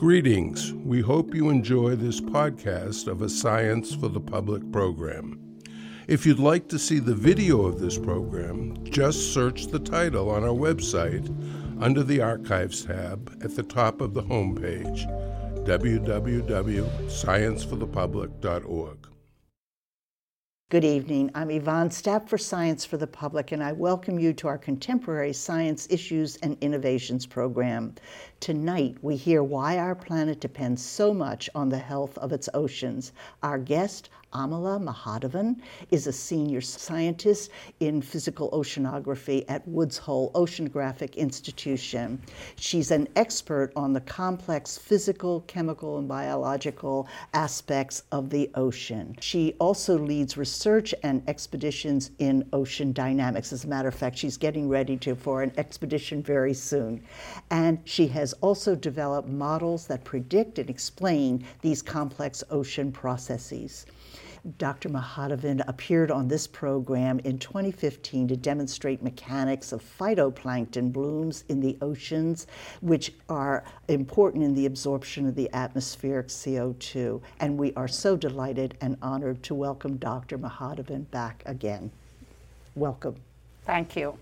Greetings. We hope you enjoy this podcast of a Science for the Public program. If you'd like to see the video of this program, just search the title on our website under the Archives tab at the top of the homepage www.scienceforthepublic.org. Good evening. I'm Yvonne Stapp for Science for the Public, and I welcome you to our Contemporary Science Issues and Innovations program. Tonight, we hear why our planet depends so much on the health of its oceans. Our guest, Amala Mahadevan is a senior scientist in physical oceanography at Woods Hole Oceanographic Institution. She's an expert on the complex physical, chemical, and biological aspects of the ocean. She also leads research and expeditions in ocean dynamics. As a matter of fact, she's getting ready to for an expedition very soon. And she has also developed models that predict and explain these complex ocean processes. Dr. Mahadevan appeared on this program in 2015 to demonstrate mechanics of phytoplankton blooms in the oceans, which are important in the absorption of the atmospheric CO2. And we are so delighted and honored to welcome Dr. Mahadevan back again. Welcome. Thank you.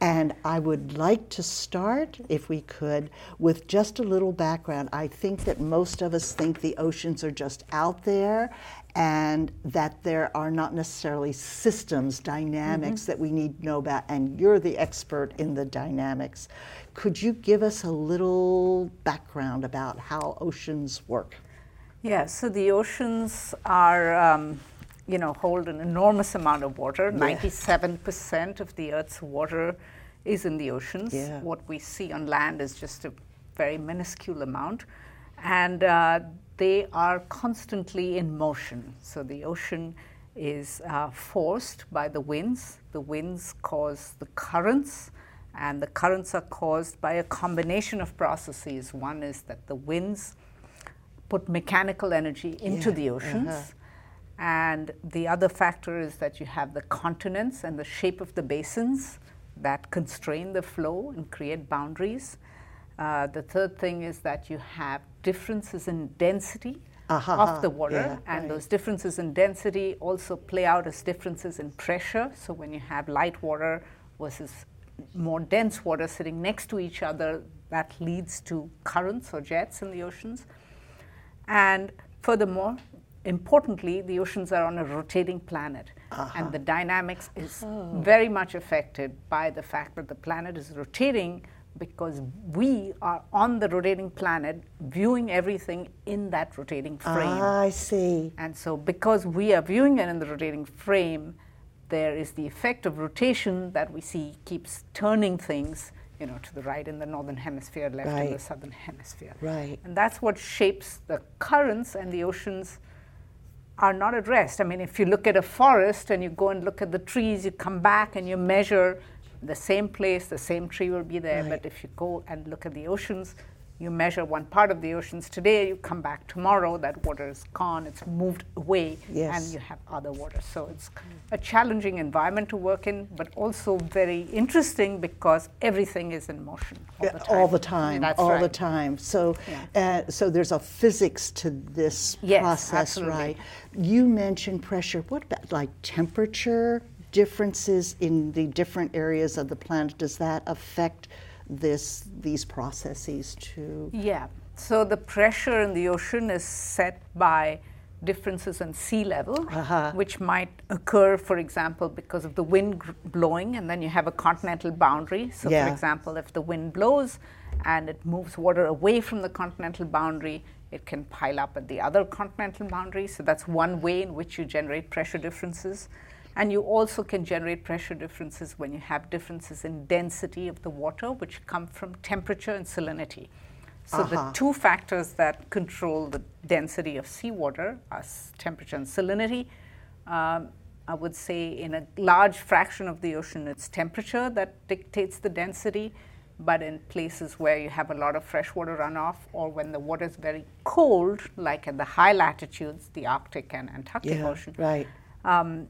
And I would like to start, if we could, with just a little background. I think that most of us think the oceans are just out there and that there are not necessarily systems, dynamics mm-hmm. that we need to know about, and you're the expert in the dynamics. Could you give us a little background about how oceans work? Yeah, so the oceans are, um, you know, hold an enormous amount of water. Yeah. 97% of the Earth's water is in the oceans. Yeah. What we see on land is just a very minuscule amount. And uh, they are constantly in motion. So the ocean is uh, forced by the winds. The winds cause the currents, and the currents are caused by a combination of processes. One is that the winds put mechanical energy into yeah. the oceans. Uh-huh. And the other factor is that you have the continents and the shape of the basins that constrain the flow and create boundaries. Uh, the third thing is that you have differences in density uh-huh, of the water, yeah, and right. those differences in density also play out as differences in pressure. So when you have light water versus more dense water sitting next to each other, that leads to currents or jets in the oceans. And furthermore, importantly, the oceans are on a rotating planet. Uh-huh. And the dynamics is oh. very much affected by the fact that the planet is rotating because we are on the rotating planet viewing everything in that rotating frame. Ah, I see. And so, because we are viewing it in the rotating frame, there is the effect of rotation that we see keeps turning things you know, to the right in the northern hemisphere, left right. in the southern hemisphere. Right. And that's what shapes the currents and the oceans are not at rest. I mean, if you look at a forest and you go and look at the trees, you come back and you measure the same place, the same tree will be there. Right. But if you go and look at the oceans, you measure one part of the oceans today, you come back tomorrow, that water is gone, it's moved away, yes. and you have other water. So it's a challenging environment to work in, but also very interesting because everything is in motion all the time. All the time, all right. the time. So, yeah. uh, so there's a physics to this yes, process, absolutely. right? You mentioned pressure. What about like temperature? differences in the different areas of the planet, does that affect this, these processes to Yeah. So the pressure in the ocean is set by differences in sea level, uh-huh. which might occur, for example, because of the wind blowing, and then you have a continental boundary. So, yeah. for example, if the wind blows and it moves water away from the continental boundary, it can pile up at the other continental boundary. So, that's one way in which you generate pressure differences. And you also can generate pressure differences when you have differences in density of the water, which come from temperature and salinity. So uh-huh. the two factors that control the density of seawater are temperature and salinity. Um, I would say in a large fraction of the ocean, it's temperature that dictates the density. But in places where you have a lot of freshwater runoff, or when the water is very cold, like at the high latitudes, the Arctic and Antarctic yeah, Ocean, right. Um,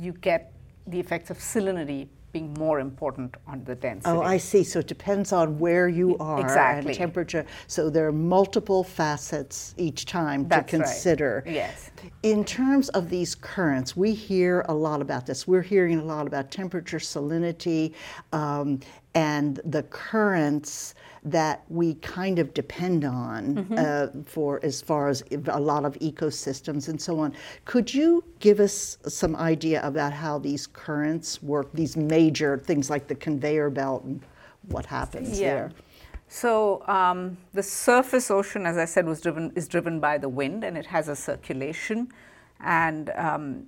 you get the effects of salinity being more important on the density. Oh, I see. So it depends on where you are exactly. and temperature. So there are multiple facets each time That's to consider. Right. Yes. In terms of these currents, we hear a lot about this. We're hearing a lot about temperature, salinity, um, and the currents that we kind of depend on mm-hmm. uh, for as far as a lot of ecosystems and so on. Could you give us some idea about how these currents work, these major things like the conveyor belt and what happens yeah. there? So um, the surface ocean, as I said, was driven is driven by the wind, and it has a circulation, and um,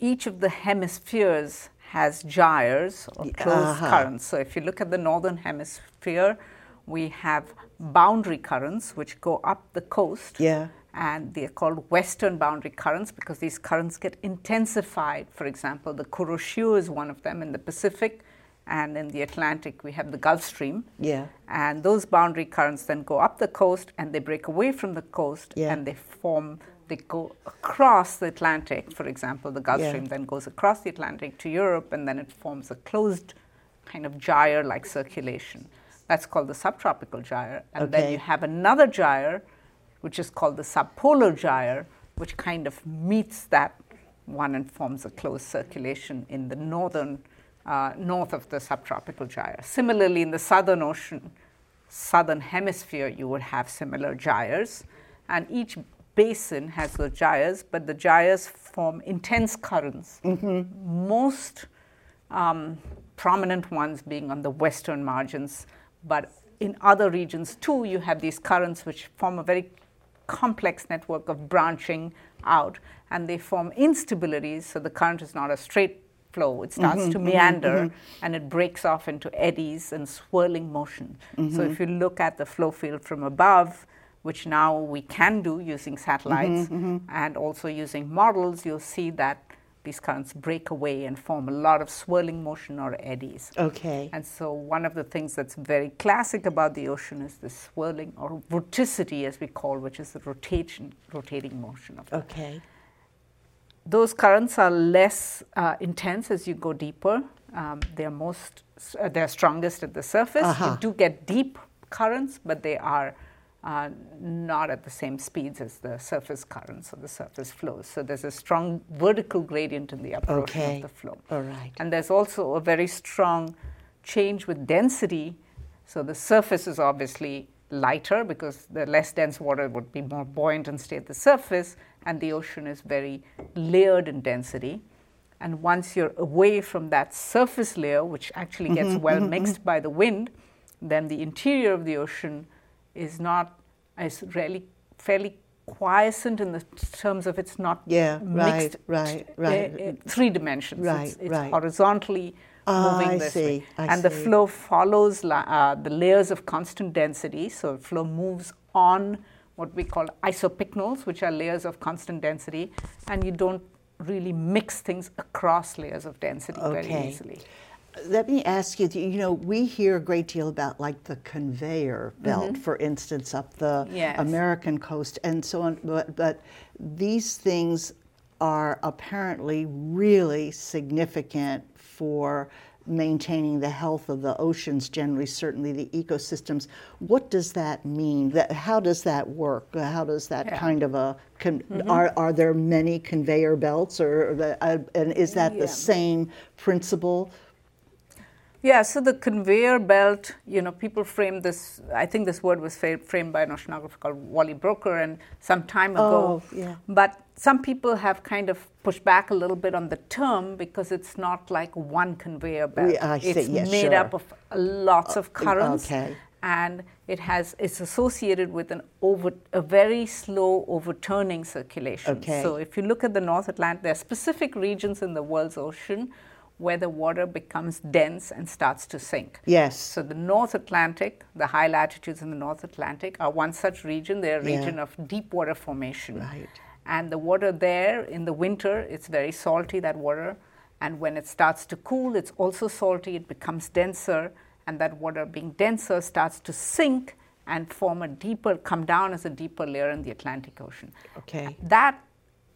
each of the hemispheres has gyres or closed uh-huh. currents. So if you look at the northern hemisphere, we have boundary currents which go up the coast. Yeah. And they are called western boundary currents because these currents get intensified. For example, the Kuroshio is one of them in the Pacific, and in the Atlantic we have the Gulf Stream. Yeah. And those boundary currents then go up the coast and they break away from the coast yeah. and they form they go across the Atlantic. For example, the Gulf yeah. Stream then goes across the Atlantic to Europe and then it forms a closed kind of gyre like circulation. That's called the subtropical gyre. And okay. then you have another gyre, which is called the subpolar gyre, which kind of meets that one and forms a closed circulation in the northern, uh, north of the subtropical gyre. Similarly, in the southern ocean, southern hemisphere, you would have similar gyres. And each basin has those gyres, but the gyres form intense currents. Mm-hmm. Most um, prominent ones being on the western margins but in other regions too, you have these currents which form a very complex network of branching out and they form instabilities. So the current is not a straight flow, it starts mm-hmm, to mm-hmm, meander mm-hmm. and it breaks off into eddies and swirling motion. So Mm-hmm. if you look at the flow field from above, which now we can do using satellites Mm-hmm, and also using models, you'll see that these currents break away and form a lot of swirling motion or eddies. Okay. And so, one of the things that's very classic about the ocean is the swirling or vorticity, as we call, which is the rotation, rotating motion of. Okay. Those currents are less uh, intense as you go deeper. Um, they're most, uh, they're strongest at the surface. Uh-huh. You do get deep currents, but they are uh, not at the same speeds as the surface currents or the surface flows. So there's a strong vertical gradient in the approach okay. of the flow. All right. And there's also a very strong change with density. So the surface is obviously lighter because the less dense water would be more buoyant and stay at the surface, and the ocean is very layered in density. And once you're away from that surface layer, which actually gets mm-hmm, well mm-hmm, mixed mm-hmm. by the wind, then the interior of the ocean is not is really fairly quiescent in the terms of it's not yeah, mixed right, right, right. Uh, uh, three dimensions. Right, it's, it's right. horizontally Ah, moving I this see, way. I and the flow follows la- uh, the layers of constant density. So flow moves on what we call isopycnals, which are layers of constant density, and you don't really mix things across layers of density very Okay. easily. Let me ask you, you know, we hear a great deal about like the conveyor belt, for instance, up the Mm-hmm. Yes. American coast and so on. But, but these things are apparently really significant for maintaining the health of the oceans generally certainly the ecosystems what does that mean that how does that work how does that Yeah. kind of a con- are, are there many conveyor belts or the, uh, and is that Yeah. the same principle Yeah, so the conveyor belt, you know, people framed this, I think this word was framed by an oceanographer called Wally Broecker and some time ago. Oh, yeah. But some people have kind of pushed back a little bit on the term because it's not like one conveyor belt. Yeah, I see. It's Yeah, made sure. up of lots of uh, currents. okay. And it has it's associated with an over a very slow overturning circulation. Okay. So if you look at the North Atlantic, there are specific regions in the world's ocean where the water becomes dense and starts to sink. Yes. So the North Atlantic, the high latitudes in the North Atlantic are one such region. They're a Yeah. region of deep water formation. Right. And the water there in the winter, it's very salty, that water. And when it starts to cool, it's also salty, it becomes denser. And that water being denser starts to sink and form a deeper, come down as a deeper layer in the Atlantic Ocean. Okay. That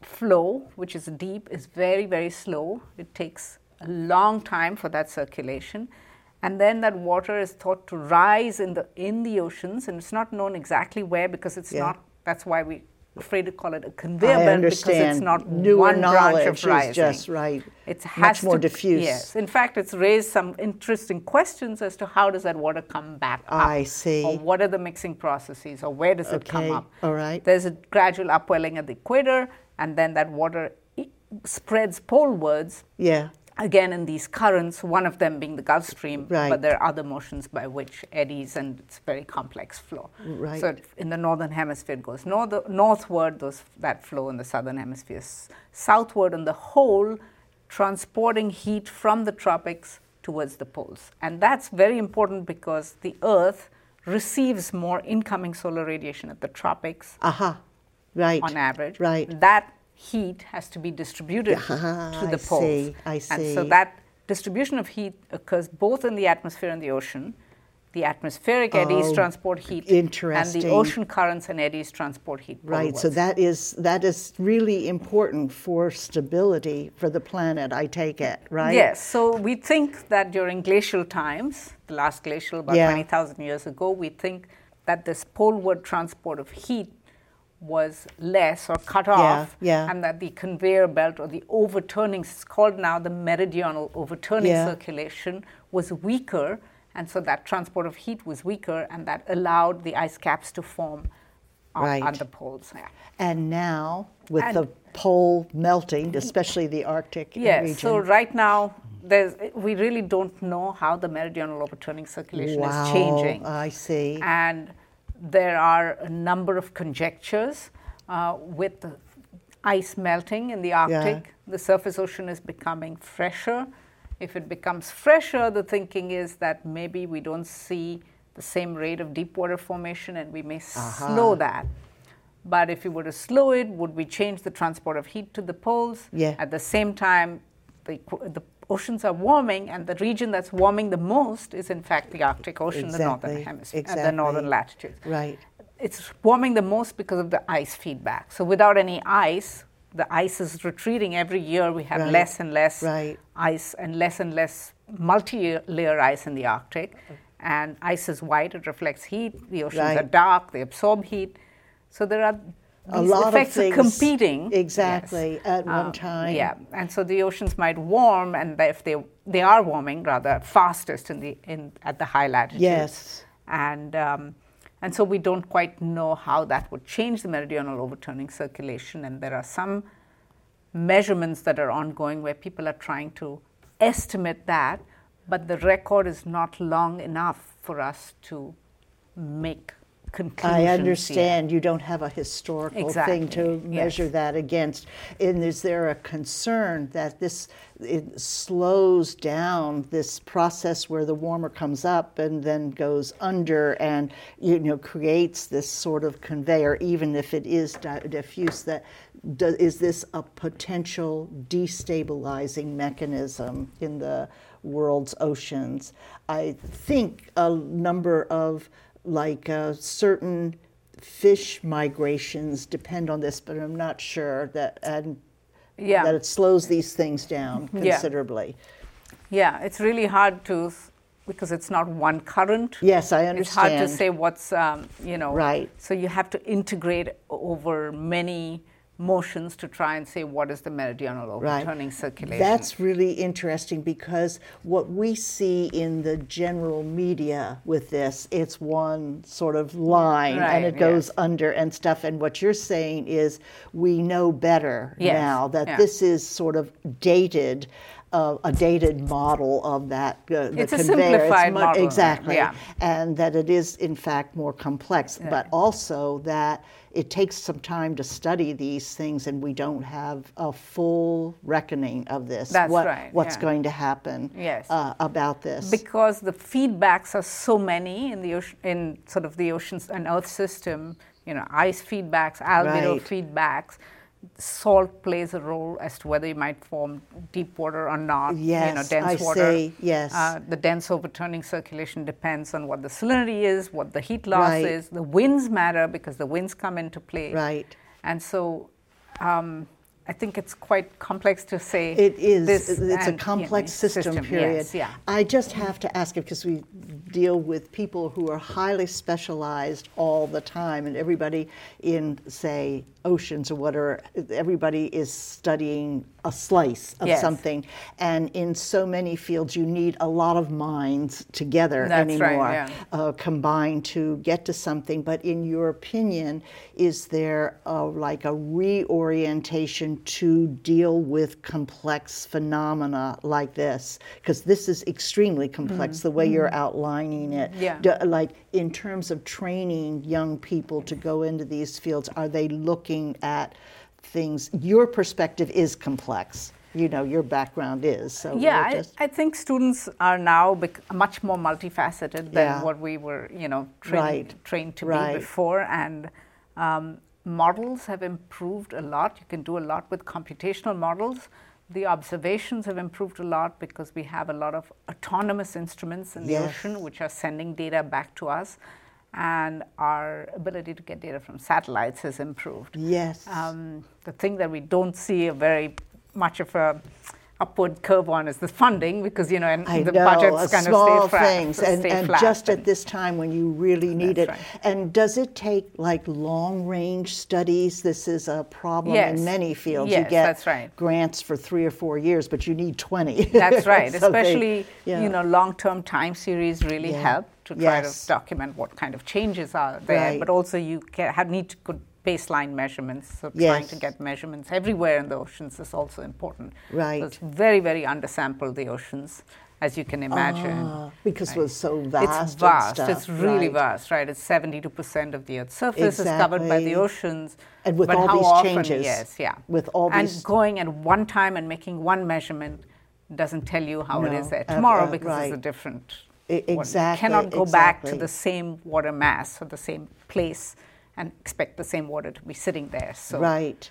flow, which is deep, is very, very slow. It takes a long time for that circulation. And then that water is thought to rise in the in the oceans, and it's not known exactly where because it's yeah. not. That's why we afraid to call it a conveyor belt because it's not Newer one branch of rising. Is just right. It's much more to, diffuse. Yes, in fact, it's raised some interesting questions as to how does that water come back up. I see. Or what are the mixing processes, or where does okay. it come up? All right. There's a gradual upwelling at the equator, and then that water spreads polewards. Yeah again in these currents, one of them being the Gulf Stream, right. but there are other motions by which eddies and it's very complex flow. Right. So in the northern hemisphere it goes north, northward, those, that flow in the southern hemisphere southward on the whole, transporting heat from the tropics towards the poles. And that's very important because the Earth receives more incoming solar radiation at the tropics. Aha. Uh-huh. Right. On average. Right. That heat has to be distributed ah, to the I poles. See, I see. And so that distribution of heat occurs both in the atmosphere and the ocean. The atmospheric eddies oh, transport heat, interesting. and the ocean currents and eddies transport heat. Right. So that is that is really important for stability for the planet. I take it, right? Yes. So we think that during glacial times, the last glacial about yeah. twenty thousand years ago, we think that this poleward transport of heat was less or cut off, yeah. and that the conveyor belt or the overturning, it's called now the meridional overturning yeah. circulation, was weaker, and so that transport of heat was weaker, and that allowed the ice caps to form right. on the poles. Yeah. And now, with and the pole melting, especially the Arctic yes, region. so right now, there's, we really don't know how the meridional overturning circulation wow, is changing. I see. And there are a number of conjectures uh, with ice melting in the Arctic. Yeah. The surface ocean is becoming fresher. If it becomes fresher, the thinking is that maybe we don't see the same rate of deep water formation and we may uh-huh. slow that. But if we were to slow it, would we change the transport of heat to the poles? Yeah. At the same time, the, the oceans are warming, and the region that's warming the most is, in fact, the Arctic Ocean, exactly. the northern hemisphere, exactly. the northern latitudes. Right. It's warming the most because of the ice feedback. So, without any ice, the ice is retreating every year. We have right. less and less right. ice and less and less multi-layer ice in the Arctic. And ice is white; it reflects heat. The oceans right. are dark; they absorb heat. So there are a lot effects of things competing exactly yes. at one um, time. Yeah, and so the oceans might warm, and if they they are warming rather fastest in the in at the high latitudes. Yes, and um, and so we don't quite know how that would change the meridional overturning circulation, and there are some measurements that are ongoing where people are trying to estimate that, but the record is not long enough for us to make I understand you don't have a historical exactly. thing to measure yes. that against. And is there a concern that this it slows down this process where the warmer comes up and then goes under and you know creates this sort of conveyor, even if it is diffuse? That is this a potential destabilizing mechanism in the world's oceans? I think a number of like uh, certain fish migrations depend on this, but I'm not sure that and yeah. that it slows these things down considerably. Yeah. yeah, it's really hard to because it's not one current. Yes, I understand. It's hard to say what's um, you know. Right. So you have to integrate over many motions to try and say what is the meridional overturning right. circulation. That's really interesting because what we see in the general media with this, it's one sort of line right, and it goes yes. under and stuff. And what you're saying is we know better yes. now that yeah. this is sort of dated. Uh, a dated model of that. Uh, the it's a simplified it's mu- model. Exactly. Yeah. And that it is, in fact, more complex, Yeah. but also that it takes some time to study these things and we don't have a full reckoning of this. That's what, right, What's yeah. going to happen Yes. uh, about this. because the feedbacks are so many in the ocean, in sort of the oceans and Earth system. You know, ice feedbacks, albedo Right. feedbacks. Salt plays a role as to whether you might form deep water or not. you know, Yes, dense I water. see, yes. Uh, the dense overturning circulation depends on what the salinity is, what the heat loss Right. is. The winds matter because the winds come into play. Right. And so, um, I think it's quite complex to say. It is. it's and, a complex you know, system, system, period. Yes, yeah. I just have to ask it because we deal with people who are highly specialized all the time, and everybody in, say, oceans or whatever, everybody is studying a slice of yes. something. And in so many fields, you need a lot of minds together That's anymore, right, yeah. uh, combined to get to something. But in your opinion, is there a, like a reorientation to deal with complex phenomena like this? Because this is extremely complex, mm-hmm. the way mm-hmm. you're outlining it. Yeah. Do, like in terms of training young people to go into these fields, are they looking at things? Your perspective is complex. You know, your background is. So yeah, just... I, I, think students are now bec- much more multifaceted than yeah. what we were, you know, trained, right. trained to right. be before. And um, models have improved a lot. You can do a lot with computational models the observations have improved a lot because we have a lot of autonomous instruments in the ocean which are sending data back to us and our ability to get data from satellites has improved. Yes. Um, the thing that we don't see a very much of a upward curve on is the funding because you know and I the know, budgets kind small of stay flat, things and, stay and flat just at this time when you really need it right. and does it take like long range studies this is a problem yes. in many fields yes, you get that's right. grants for 3 or 4 years but you need 20 that's right so especially they, yeah. you know long term time series really yeah. help to try yes. to document what kind of changes are there right. but also you can, have, need to could baseline measurements. So yes. trying to get measurements everywhere in the oceans is also important. Right. So it's very, very undersampled the oceans, as you can imagine. Ah, because right. was so vast. It's vast. Stuff, it's really right. vast, right? It's 72% of the Earth's surface exactly. is covered by the oceans. And with but all how these often, changes. Yes, yeah. With all and these. going at one time and making one measurement doesn't tell you how no, it is there tomorrow uh, uh, because right. it's a different. Exactly. You cannot go exactly. back to the same water mass or the same place and expect the same water to be sitting there. So right.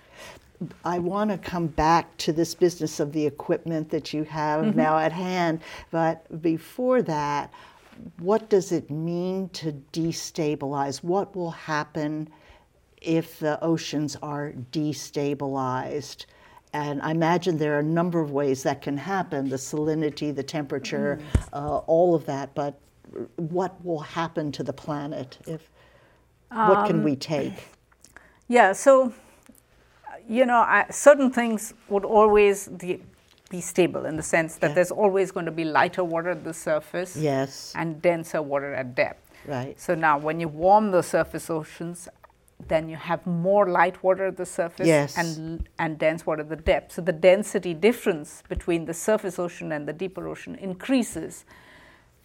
I want to come back to this business of the equipment that you have mm-hmm. now at hand, but before that, what does it mean to destabilize? What will happen if the oceans are destabilized? And I imagine there are a number of ways that can happen the salinity, the temperature, mm. uh, all of that. But what will happen to the planet if what can we um, take? Yeah, so, you know, I, certain things would always be, be, stable in the sense that yeah. there's always going to be lighter water at the surface yes. and denser water at depth. Right. So now, when you warm the surface oceans, then you have more light water at the surface yes. and, and dense water at the depth. So the density difference between the surface ocean and the deeper ocean increases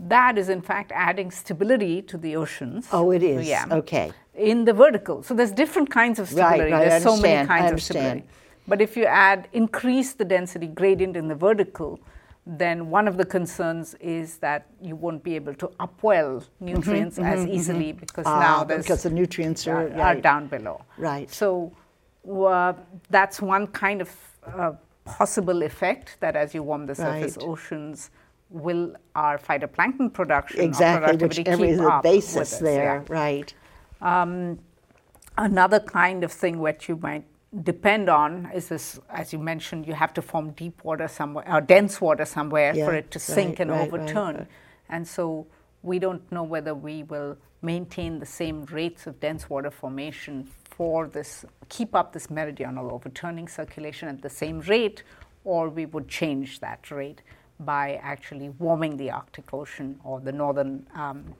that is in fact adding stability to the oceans. Oh, it is. Yeah. Okay. In the vertical. So there's different kinds of stability. Right, right. There's so many kinds of stability. But if you add increase the density gradient in the vertical, then one of the concerns is that you won't be able to upwell nutrients mm-hmm, as mm-hmm, easily mm-hmm. because uh, now there's because the nutrients are, are, right. are down below. Right. So uh, that's one kind of uh, possible effect that as you warm the surface right. oceans will our phytoplankton production exactly, whichever is the basis there, yeah. right? Um, another kind of thing which you might depend on is this, as you mentioned, you have to form deep water somewhere or dense water somewhere yeah, for it to sink right, and right, overturn, right, and so we don't know whether we will maintain the same rates of dense water formation for this, keep up this meridional overturning circulation at the same rate, or we would change that rate by actually warming the Arctic Ocean or the northern, um,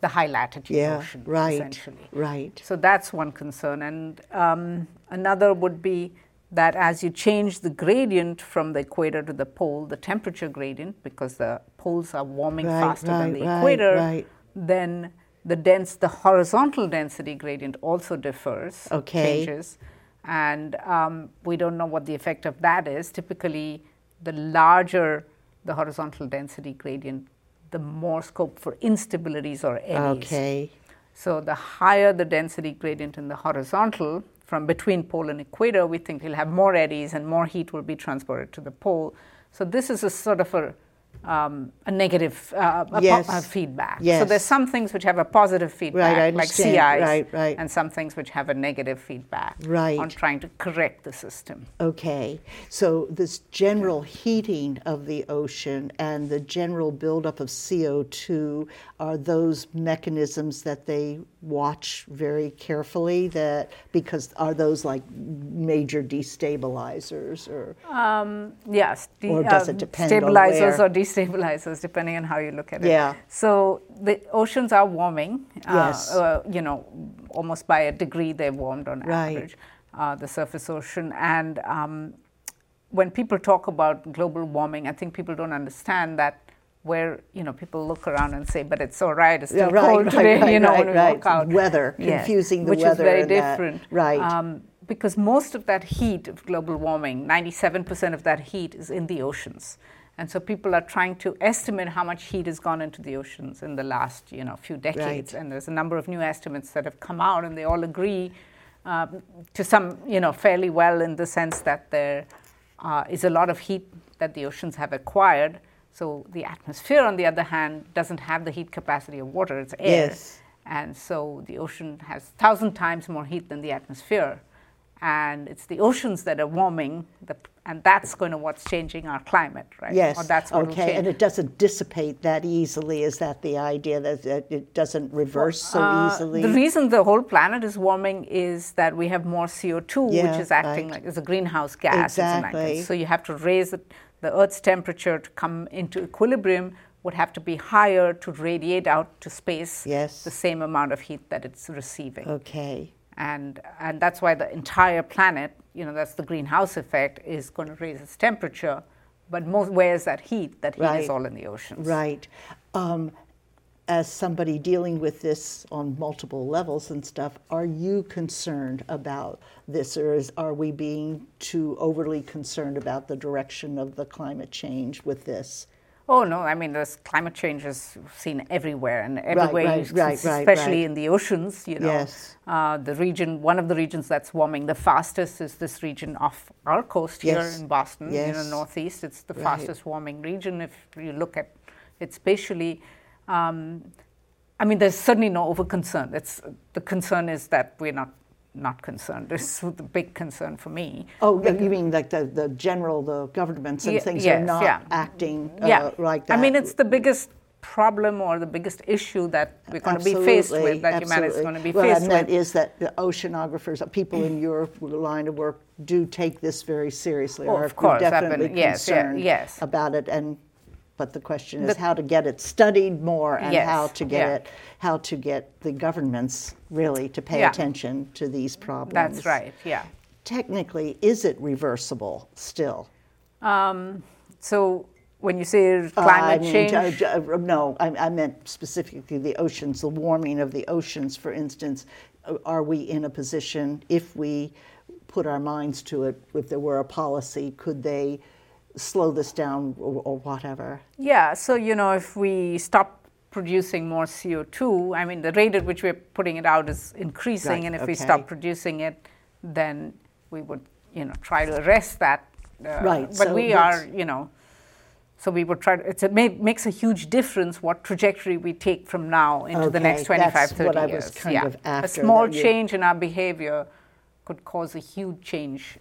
the high latitude yeah, ocean, right, essentially. Right. So that's one concern. And um, another would be that as you change the gradient from the equator to the pole, the temperature gradient, because the poles are warming right, faster right, than the right, equator, then the dense, the horizontal density gradient also differs, okay. changes, and um, we don't know what the effect of that is. Typically, the larger the horizontal density gradient, the more scope for instabilities or eddies. Okay. So the higher the density gradient in the horizontal, from between pole and equator, we think you'll have more eddies and more heat will be transported to the pole. So this is a sort of a um, a negative uh, a yes. po- feedback. Yes. So there's some things which have a positive feedback, right, like sea ice, CIs, right, and some things which have a negative feedback right. on trying to correct the system. Okay, so this general heating of the ocean and the general buildup of CO2 are those mechanisms that they watch very carefully that because are those like major destabilizers or um, yes the, or does it depend stabilizers or destabilizers depending on how you look at it yeah so the oceans are warming yes. Uh, uh, you know almost by a degree they're warmed on average uh, the surface ocean and um, when people talk about global warming i think people don't understand that where you know people look around and say, "But it's all right. It's still yeah, right, cold right, today." Right, you know, right, when we right. walk out. Weather, confusing yeah, the which weather, is very different. That, right. Um, because most of that heat of global warming, 97% of that heat is in the oceans. And so people are trying to estimate how much heat has gone into the oceans in the last, you know, few decades. Right. And there's a number of new estimates that have come out, and they all agree uh, to some, you know, fairly well in the sense that there uh, is a lot of heat that the oceans have acquired. So the atmosphere, on the other hand, doesn't have the heat capacity of water; it's air. Yes. And so the ocean has thousand times more heat than the atmosphere and it's the oceans that are warming, the, and that's going to what's changing our climate, right? Yes. Or that's what okay, and it doesn't dissipate that easily. Is that the idea that, that it doesn't reverse so uh, easily? The reason the whole planet is warming is that we have more CO2, yeah, which is acting right. like as a greenhouse gas. Exactly. So you have to raise it, the Earth's temperature to come into equilibrium would have to be higher to radiate out to space yes. the same amount of heat that it's receiving. Okay. And, and that's why the entire planet, you know, that's the greenhouse effect, is going to raise its temperature. But most, where's that heat? That heat right. is all in the oceans. Right. Um, as somebody dealing with this on multiple levels and stuff, are you concerned about this, or is, are we being too overly concerned about the direction of the climate change with this? Oh no! I mean, there's climate change is seen everywhere, and everywhere, right, you, right, especially right. in the oceans. You know, yes. uh, the region, one of the regions that's warming the fastest is this region off our coast yes. here in Boston, yes. you know, northeast. It's the right. fastest warming region if you look at it spatially. Um, I mean, there's certainly no over concern. It's the concern is that we're not not concerned. This is the big concern for me. Oh, because, you mean like the, the general, the governments and yeah, things yes, are not yeah. acting uh, yeah. like that? I mean, it's the biggest problem or the biggest issue that we're going absolutely, to be faced with, that humanity is going to be well, faced and with. that is that the oceanographers, people in your line of work, do take this very seriously. Oh, are of course, definitely been, yes, concerned yes. about it. And but the question is The, how to get it studied more and yes, how to get yeah. it, how to get the governments really to pay Yeah. attention to these problems. That's right. Yeah. Technically, is it reversible still? Um, so when you say climate I mean, change, j- j- no, I, I meant specifically the oceans, the warming of the oceans, for instance. Uh, Are we in a position, if we put our minds to it, if there were a policy, could they slow this down or, or whatever? yeah. So you know, if we stop producing more CO2, I mean, the rate at which we're putting it out is increasing, Right, and if we stop producing it, then we would, you know, try to arrest that. Uh, Right, But so we are, you know. So we would try to, it's a, ma- makes a huge difference what trajectory we take from now into the next Okay, 25, that's 30 what I was years. kind yeah. of after, a small change in our behavior could cause a huge change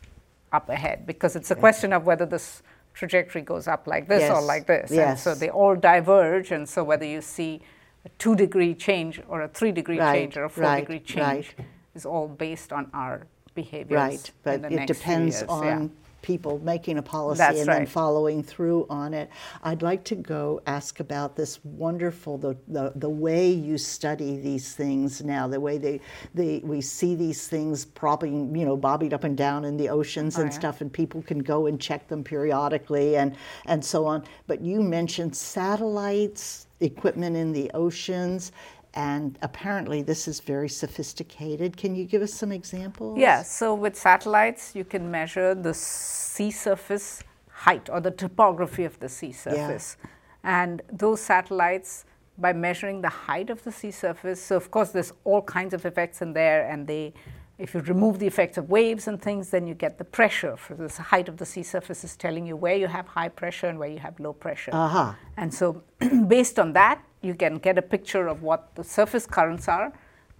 up ahead because it's a question of whether this trajectory goes up like this or like this. And so they all diverge, and so whether you see a two degree change or a three degree Right, change or a four right, degree change right. is all based on our behaviors. Right, in but the it next few depends years, on yeah. People making a policy That's and then following through on it. I'd like to go ask about this wonderful the, the, the way you study these things now, the way they, they we see these things propping, you know, bobbing up and down in the oceans and oh, yeah. stuff, and people can go and check them periodically and and so on. But you mentioned satellites, equipment in the oceans. And apparently, this is very sophisticated. Can you give us some examples? Yeah, so with satellites, you can measure the sea surface height or the topography of the sea surface. Yeah. And those satellites, by measuring the height of the sea surface, so of course, there's all kinds of effects in there, and they if you remove the effects of waves and things, then you get the pressure. For the height of the sea surface is telling you where you have high pressure and where you have low pressure. Uh-huh. And so, based on that, you can get a picture of what the surface currents are.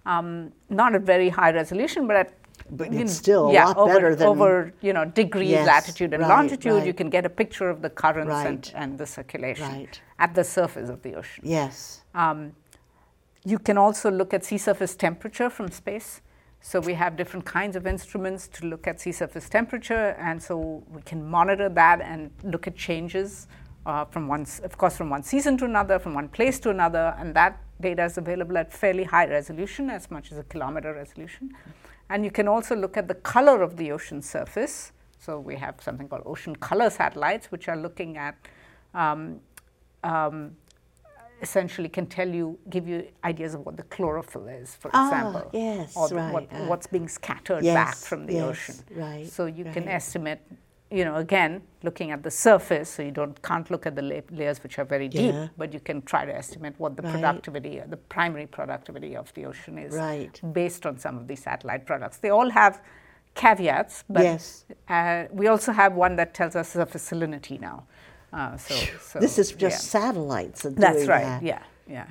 Um, not at very high resolution, but at but it's still a lot over, better than over you know degrees, Yes, latitude and right, longitude. right. You can get a picture of the currents Right. and, and the circulation at the surface of the ocean. yes. Um, you can also look at sea surface temperature from space. So we have different kinds of instruments to look at sea surface temperature, and so we can monitor that and look at changes uh, from one, of course, from one season to another, from one place to another, and that data is available at fairly high resolution, as much as a kilometer resolution. And you can also look at the color of the ocean surface. So we have something called ocean color satellites, which are looking at um, um, essentially can tell you, give you ideas of what the chlorophyll is, for Ah, example. yes, or right, what, ah. what's being scattered back from the yes, ocean. right, So you can estimate, you know, again, looking at the surface, so you don't can't look at the la- layers which are very deep, Yeah. but you can try to estimate what the Right. productivity, the primary productivity of the ocean is Right. based on some of these satellite products. They all have caveats, but Yes. uh, we also have one that tells us surface salinity now. Uh, so, so this is just yeah. satellites that That's right. that. Yeah, yeah.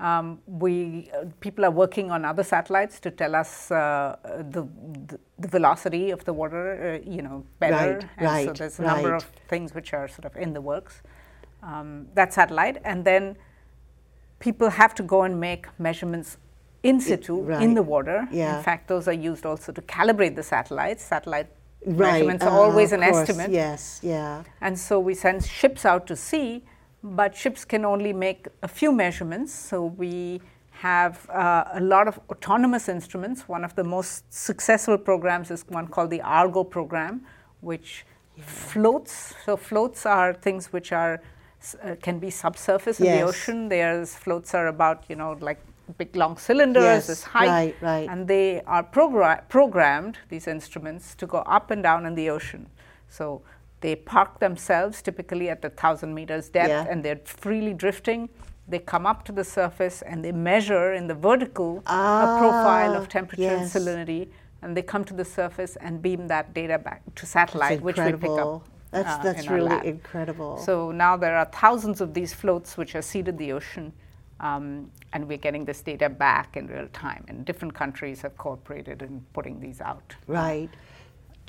Um, we uh, people are working on other satellites to tell us uh, the, the the velocity of the water, uh, you know, better. Right, and so there's a number of things which are sort of in the works. Um, that satellite, and then people have to go and make measurements in situ right. in the water. Yeah. In fact, those are used also to calibrate the satellites. Satellite Right. measurements are always an course, estimate. Yes, yeah. And so we send ships out to sea, but ships can only make a few measurements. So we have uh, a lot of autonomous instruments. One of the most successful programs is one called the Argo program, which floats. So floats are things which are uh, can be subsurface in the Yes. ocean. There's floats are about you know like big long cylinders, Yes, this height, right, right. and they are progra- programmed these instruments to go up and down in the ocean. So they park themselves typically at a thousand meters depth, Yeah. and they're freely drifting. They come up to the surface and they measure in the vertical a profile Ah, of temperature yes. and salinity, and they come to the surface and beam that data back to satellite, which we pick up. That's uh, that's in really incredible. So now there are thousands of these floats which are seeded the ocean, um, and we're getting this data back in real time. And different countries have cooperated in putting these out. Right.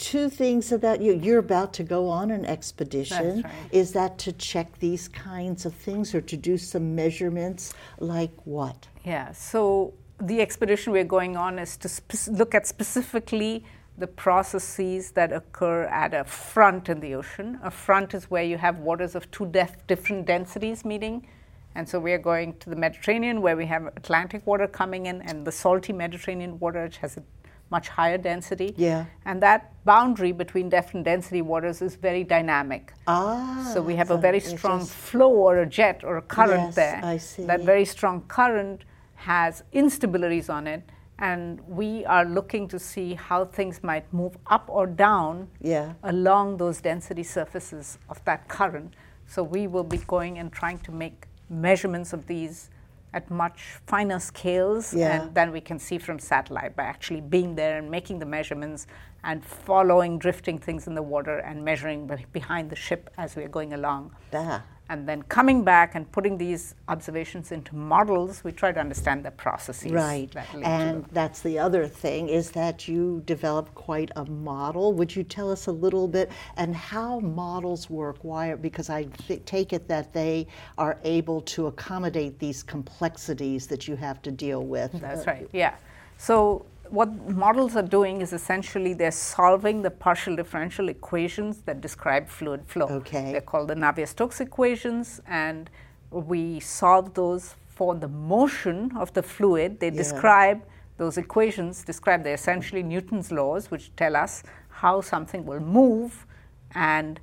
Two things about you. You're about to go on an expedition. Right. Is that to check these kinds of things or to do some measurements like what? Yeah. So the expedition we're going on is to look at specifically the processes that occur at a front in the ocean. A front is where you have waters of two def- different densities meeting. And so we are going to the Mediterranean where we have Atlantic water coming in and the salty Mediterranean water, which has a much higher density. Yeah. And that boundary between different density waters is very dynamic. Ah. So we have a very strong flow or a jet or a current Yes, there. I see. That very strong current has instabilities on it, and we are looking to see how things might move up or down Yeah. along those density surfaces of that current. So we will be going and trying to make measurements of these at much finer scales Yeah. and than we can see from satellite by actually being there and making the measurements and following drifting things in the water and measuring behind the ship as we're going along Ah. And then coming back and putting these observations into models, we try to understand the processes. Right. that lead to And that's the other thing is that you develop quite a model. Would you tell us a little bit and how models work? Why? Because I th- take it that they are able to accommodate these complexities that you have to deal with. That's right. Yeah. So what models are doing is essentially they're solving the partial differential equations that describe fluid flow. Okay. They're called the Navier-Stokes equations, and we solve those for the motion of the fluid. They Yeah. describe those equations describe they're essentially Newton's laws, which tell us how something will move and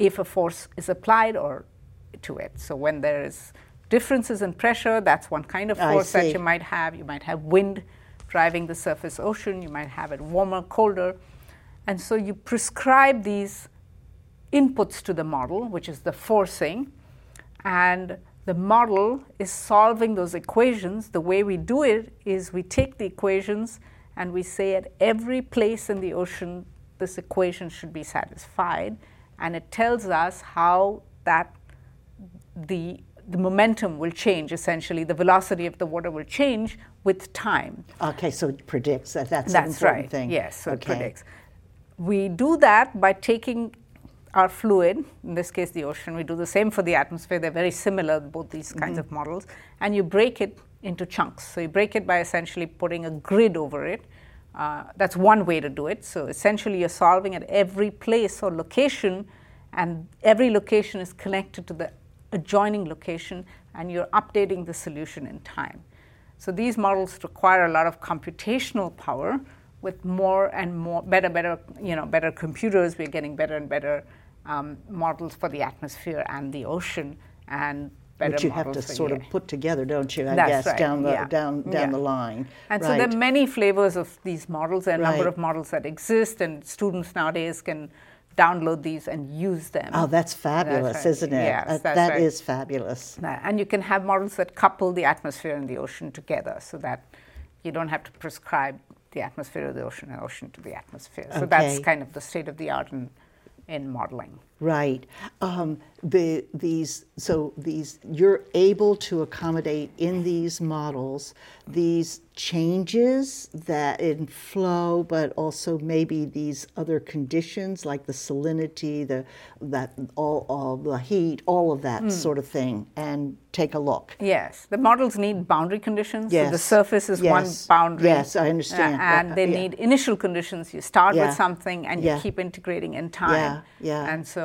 if a force is applied or to it. So when there is differences in pressure, that's one kind of force that you might have. You might have wind driving the surface ocean. You might have it warmer, colder. And so you prescribe these inputs to the model, which is the forcing, and the model is solving those equations. The way we do it is we take the equations and we say at every place in the ocean, this equation should be satisfied, and it tells us how that the the momentum will change essentially the velocity of the water will change with time okay so it predicts that that's, that's an important right thing yes so okay. it predicts we do that by taking our fluid, in this case the ocean, we do the same for the atmosphere, they're very similar, both these kinds mm-hmm. of models, and you break it into chunks. So you break it by essentially putting a grid over it. Uh, that's one way to do it. So essentially, you're solving at every place or location, and every location is connected to the adjoining location, and you're updating the solution in time. So these models require a lot of computational power. With more and more better, better, you know, better computers, we're getting better and better um, models for the atmosphere and the ocean, and better Which you have to sort of put together, don't you? I That's guess right. down the yeah. down down yeah. the line. And right. so there are many flavors of these models. There are a right. number of models that exist, and students nowadays can download these and use them. Oh, that's fabulous, that's right. isn't it? Yes, that, that's that right. is fabulous. And you can have models that couple the atmosphere and the ocean together, so that you don't have to prescribe the atmosphere to the ocean and ocean to the atmosphere. So okay. that's kind of the state of the art in, in modeling. Right. Um, the, these, so these, you're able to accommodate in these models these changes that in flow, but also maybe these other conditions like the salinity, the that all, all the heat, all of that mm. sort of thing, and take a look. Yes, the models need boundary conditions. Yes. So the surface is yes. one boundary. Yes, I understand. Uh, and they yeah. need initial conditions. You start yeah. with something and yeah. you keep integrating in time. Yeah, yeah. And so,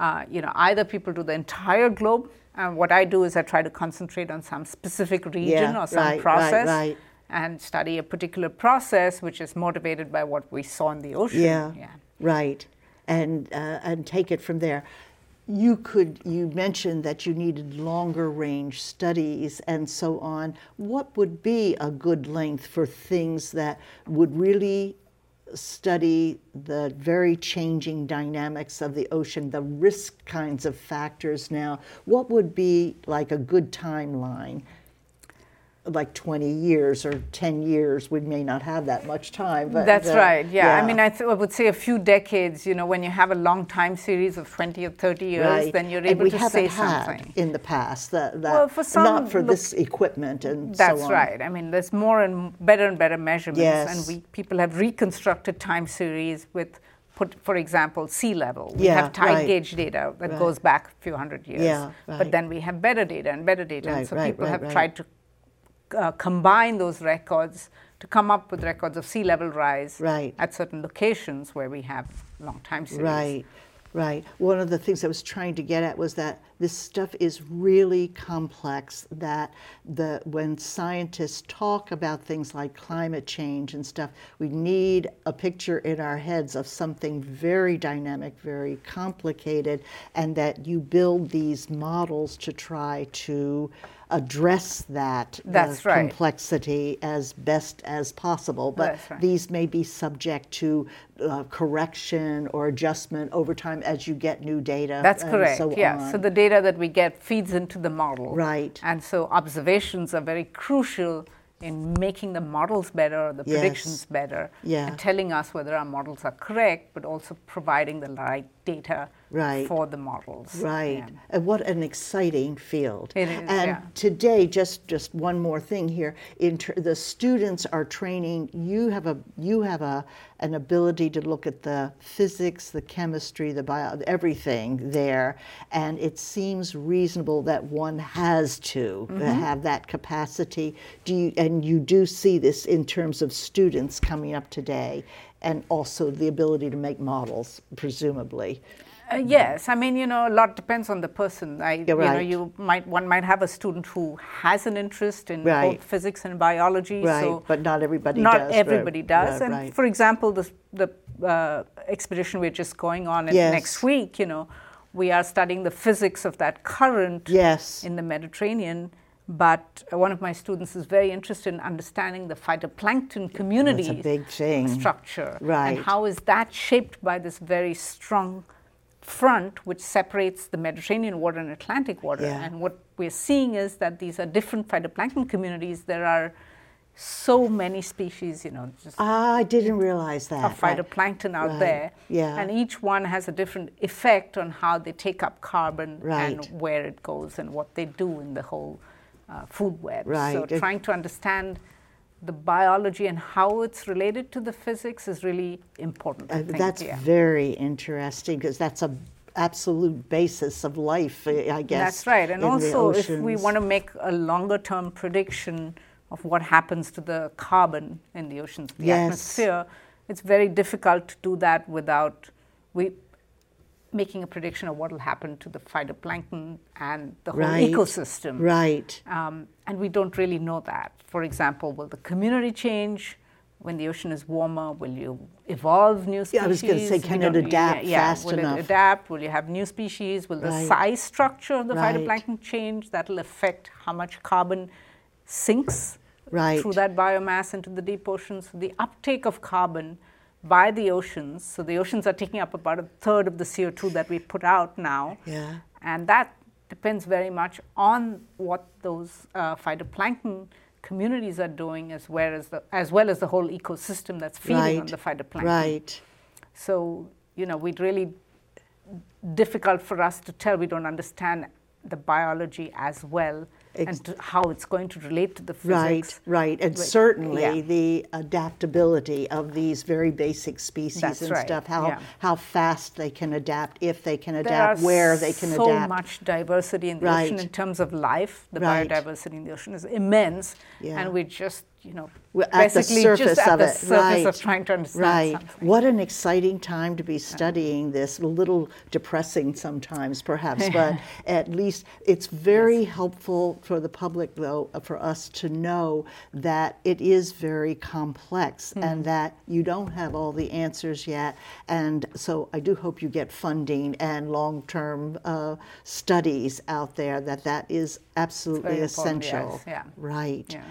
uh, you know, either people do the entire globe. And what I do is I try to concentrate on some specific region or some right, process. Right, right. And study a particular process which is motivated by what we saw in the ocean. Yeah, right. And, uh, and take it from there you could you mentioned that you needed longer range studies and so on what would be a good length for things that would really study the very changing dynamics of the ocean the risk kinds of factors now what would be like a good timeline like 20 years or 10 years we may not have that much time but that's uh, right yeah. yeah, i mean I, th- I, would say a few decades you know when you have a long time series of 20 or 30 years right. then you're able to say something in the past that, that well, for some, not for look, this equipment and that's so on. right i mean there's more and better and better measurements yes. and we people have reconstructed time series with Put, for example, sea level. We yeah, have tide right. gauge data that right. goes back a few hundred years. Yeah, right. But then we have better data and better data. And so people have tried to uh, combine those records to come up with records of sea level rise right. at certain locations where we have long time series. Right, right. One of the things I was trying to get at was that this stuff is really complex. That the when scientists talk about things like climate change and stuff, we need a picture in our heads of something very dynamic, very complicated, and that you build these models to try to address that That's uh, right. complexity as best as possible. But right. these may be subject to uh, correction or adjustment over time as you get new data. That's correct. So yeah. on. So the data that we get feeds into the model. Right. And so observations are very crucial in making the models better, the Yes. predictions better, Yeah. and telling us whether our models are correct, but also providing the right data Right. for the models. Right. Yeah. And what an exciting field. It is, And yeah. today, just just one more thing here. In ter- the students are training. You have a you have a an ability to look at the physics, the chemistry, the bio, everything there, and it seems reasonable that one has to Mm-hmm. have that capacity. Do you and you do see this in terms of students coming up today, and also the ability to make models, presumably. Uh, yes, I mean, you know, a lot depends on the person. I, you know, you might one might have a student who has an interest in Right. both physics and biology. Right, so but not everybody not does. right, everybody does. right, and right. for example, the the uh, expedition we're just going on Yes. next week, you know, we are studying the physics of that current Yes. in the Mediterranean. But one of my students is very interested in understanding the phytoplankton community big thing. structure Right. and how is that shaped by this very strong front which separates the Mediterranean water and Atlantic water. Yeah. And what we're seeing is that these are different phytoplankton communities. There are so many species, you know. Just ah, I didn't realize that. Of phytoplankton right. out right. there. Yeah. And each one has a different effect on how they take up carbon right. and where it goes and what they do in the whole uh, food web. Right. So trying to understand the biology and how it's related to the physics is really important. Uh, that's yeah. very interesting because that's a absolute basis of life, I guess. That's right. And also, if we want to make a longer term prediction of what happens to the carbon in the oceans, the yes. atmosphere, it's very difficult to do that without we making a prediction of what will happen to the phytoplankton and the whole right. ecosystem. Right. Um, and we don't really know that. For example, will the community change? when the ocean is warmer, will you evolve new species? Yeah, I was going to say, can it adapt yeah, fast will enough? Will it adapt? Will you have new species? Will right. the size structure of the right. phytoplankton change? That will affect how much carbon sinks right. through that biomass into the deep oceans. So the uptake of carbon by the oceans, so the oceans are taking up about a third of the CO2 that we put out now. Yeah. And that depends very much on what those uh, phytoplankton communities are doing as well as the, as well as the whole ecosystem that's feeding right. on the phytoplankton. Right. So, you know, we'd really difficult for us to tell. We don't understand the biology as well and how it's going to relate to the physics. Right, right. And certainly yeah. the adaptability of these very basic species That's and right. stuff, how, yeah. how fast they can adapt, if they can adapt, where they can so adapt. so much diversity in the right. ocean in terms of life. The biodiversity in the ocean is immense. Yeah. And we just you know, We're basically just at the it. surface right. of trying to understand right. something. What an exciting time to be studying this. A little depressing sometimes, perhaps, but at least it's very yes. helpful for the public, though, for us to know that it is very complex mm-hmm. and that you don't have all the answers yet. And so I do hope you get funding and long-term uh, studies out there. That that is absolutely essential. Yes. Yeah. Right. Yeah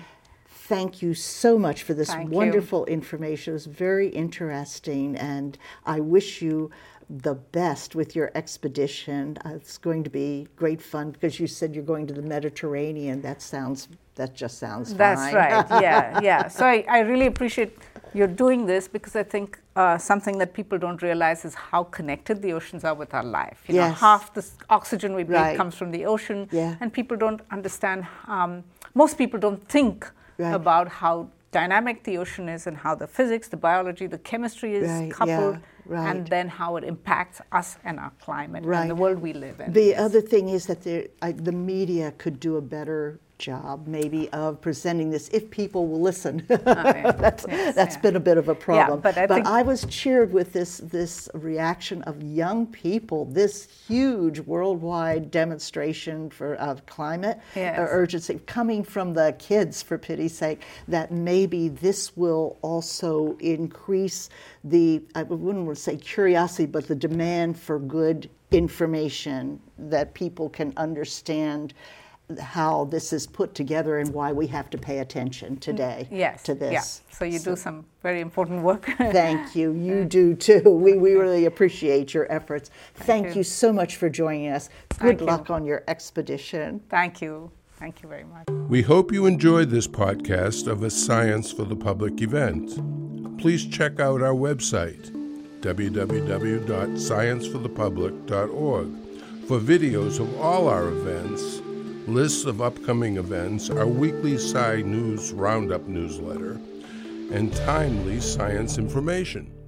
thank you so much for this thank wonderful you. information. It was very interesting, and I wish you the best with your expedition. Uh, it's going to be great fun because you said you're going to the Mediterranean. That sounds that just sounds That's fine. right. yeah, yeah. So I, I really appreciate you're doing this because I think uh, something that people don't realize is how connected the oceans are with our life. You yes. know, half the oxygen we breathe right. comes from the ocean, yeah. and people don't understand. Um, most people don't think right. about how dynamic the ocean is and how the physics, the biology, the chemistry is right, coupled, yeah, right. and then how it impacts us and our climate right. and the world we live in. The yes. other thing is that there, I, the media could do a better job maybe of presenting this if people will listen. Yeah. that's yes, that's yeah. been a bit of a problem. Yeah, but I, but I was cheered with this this reaction of young people, this huge worldwide demonstration for of climate uh, yes. urgency coming from the kids for pity's sake that maybe this will also increase the I wouldn't want to say curiosity but the demand for good information that people can understand how this is put together and why we have to pay attention mm, today yes, to this. Yeah. So you so, do some very important work. thank you. You do too. We, we really appreciate your efforts. Thank, thank you. you. so much for joining us. Good thank luck you. on your expedition. Thank you. Thank you very much. We hope you enjoyed this podcast of a Science for the Public event. Please check out our website, www.scienceforthepublic.org, for videos of all our events lists of upcoming events, our weekly Sci News Roundup newsletter, and timely science information.